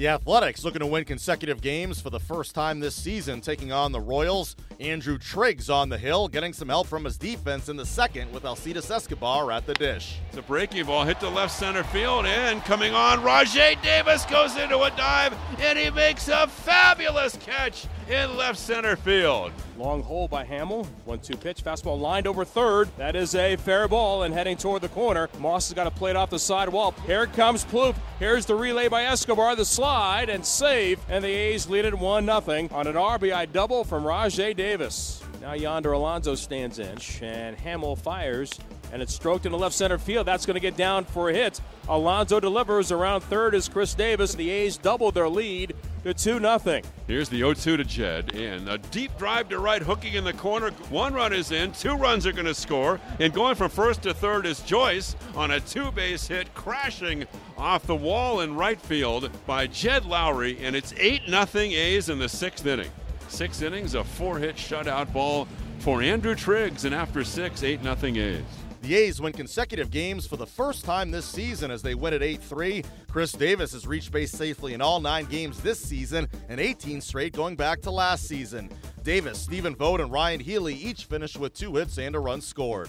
The Athletics looking to win consecutive games for the first time this season, taking on the Royals. Andrew Triggs on the hill, getting some help from his defense in the second with Alcides Escobar at the dish. It's a breaking ball hit to left center field, and coming on, Rajai Davis goes into a dive, and he makes a fabulous catch in left center field. Long hole by Hammel. One two pitch. Fastball lined over third. That is a fair ball and heading toward the corner. Moss has got to play it off the side wall. Here comes Plouffe. Here's the relay by Escobar. The slide and save. And the A's lead it 1 0 on an RBI double from Rajai Davis. Now Yonder Alonso stands in, and Hammel fires, and it's stroked into left center field. That's going to get down for a hit. Alonso delivers. Around third is Khris Davis. The A's double their lead to 2 0. Here's the 0 2 to Jed, and a deep drive to right, hooking in the corner. One run is in, two runs are going to score, and going from first to third is Joyce on a two base hit, crashing off the wall in right field by Jed Lowrie, and it's 8 0 A's in the sixth inning. Six innings, a four hit shutout ball for Andrew Triggs, and after six, 8 0 A's. The A's win consecutive games for the first time this season as they win at 8 3. Khris Davis has reached base safely in all nine games this season and 18 straight going back to last season. Davis, Stephen Vogt, and Ryan Healy each finished with two hits and a run scored.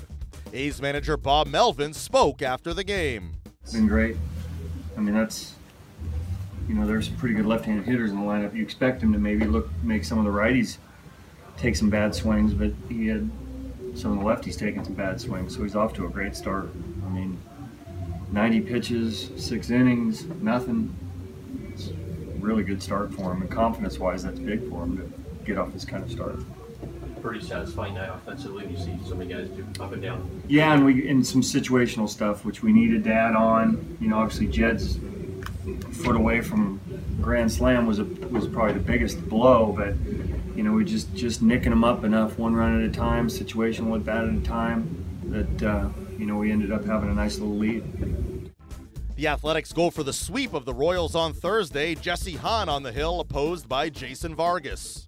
A's manager Bob Melvin spoke after the game. It's been great. I mean, that's, you know, there's some pretty good left handed hitters in the lineup. You expect him to maybe look, make some of the righties take some bad swings, but he had some of the lefties taking some bad swings, so he's off to a great start. I mean, 90 pitches, six innings, nothing. It's a really good start for him, and confidence-wise, that's big for him to get off this kind of start. Pretty satisfying night offensively. You see so many guys do up and down. Yeah, and we in some situational stuff which we needed to add on. You know, obviously Jed's foot away from grand slam was a, was probably the biggest blow, but you know, we just just nicking them up enough, one run at a time, situation at bat at a time, that uh, you know we ended up having a nice little lead. The Athletics go for the sweep of the Royals on Thursday. Jesse Hahn on the hill, opposed by Jason Vargas.